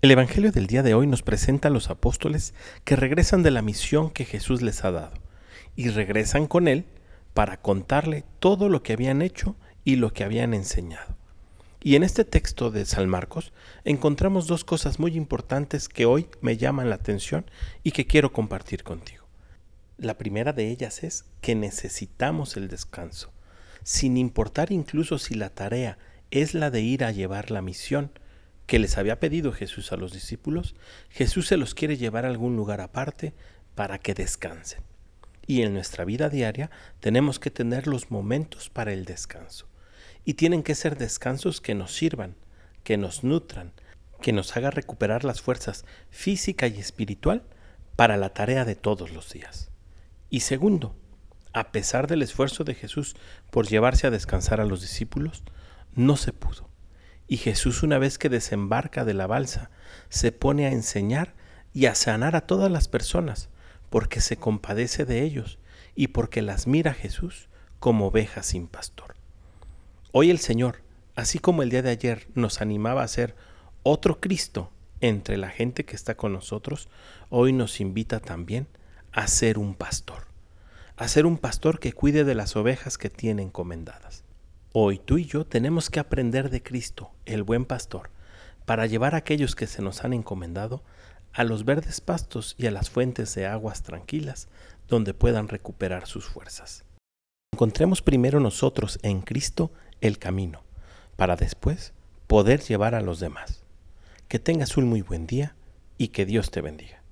El Evangelio del día de hoy nos presenta a los apóstoles que regresan de la misión que Jesús les ha dado y regresan con Él para contarle todo lo que habían hecho y lo que habían enseñado. Y en este texto de San Marcos encontramos dos cosas muy importantes que hoy me llaman la atención y que quiero compartir contigo. La primera de ellas es que necesitamos el descanso, sin importar incluso si la tarea es la de ir a llevar la misión, que les había pedido Jesús a los discípulos, Jesús se los quiere llevar a algún lugar aparte para que descansen. Y en nuestra vida diaria tenemos que tener los momentos para el descanso. Y tienen que ser descansos que nos sirvan, que nos nutran, que nos haga recuperar las fuerzas física y espiritual para la tarea de todos los días. Y segundo, a pesar del esfuerzo de Jesús por llevarse a descansar a los discípulos, no se pudo. Y Jesús una vez que desembarca de la balsa, se pone a enseñar y a sanar a todas las personas, porque se compadece de ellos y porque las mira Jesús como ovejas sin pastor. Hoy el Señor, así como el día de ayer nos animaba a ser otro Cristo entre la gente que está con nosotros, hoy nos invita también a ser un pastor, a ser un pastor que cuide de las ovejas que tiene encomendadas. Hoy tú y yo tenemos que aprender de Cristo, el buen pastor, para llevar a aquellos que se nos han encomendado a los verdes pastos y a las fuentes de aguas tranquilas, donde puedan recuperar sus fuerzas. Encontremos primero nosotros en Cristo el camino, para después poder llevar a los demás. Que tengas un muy buen día y que Dios te bendiga.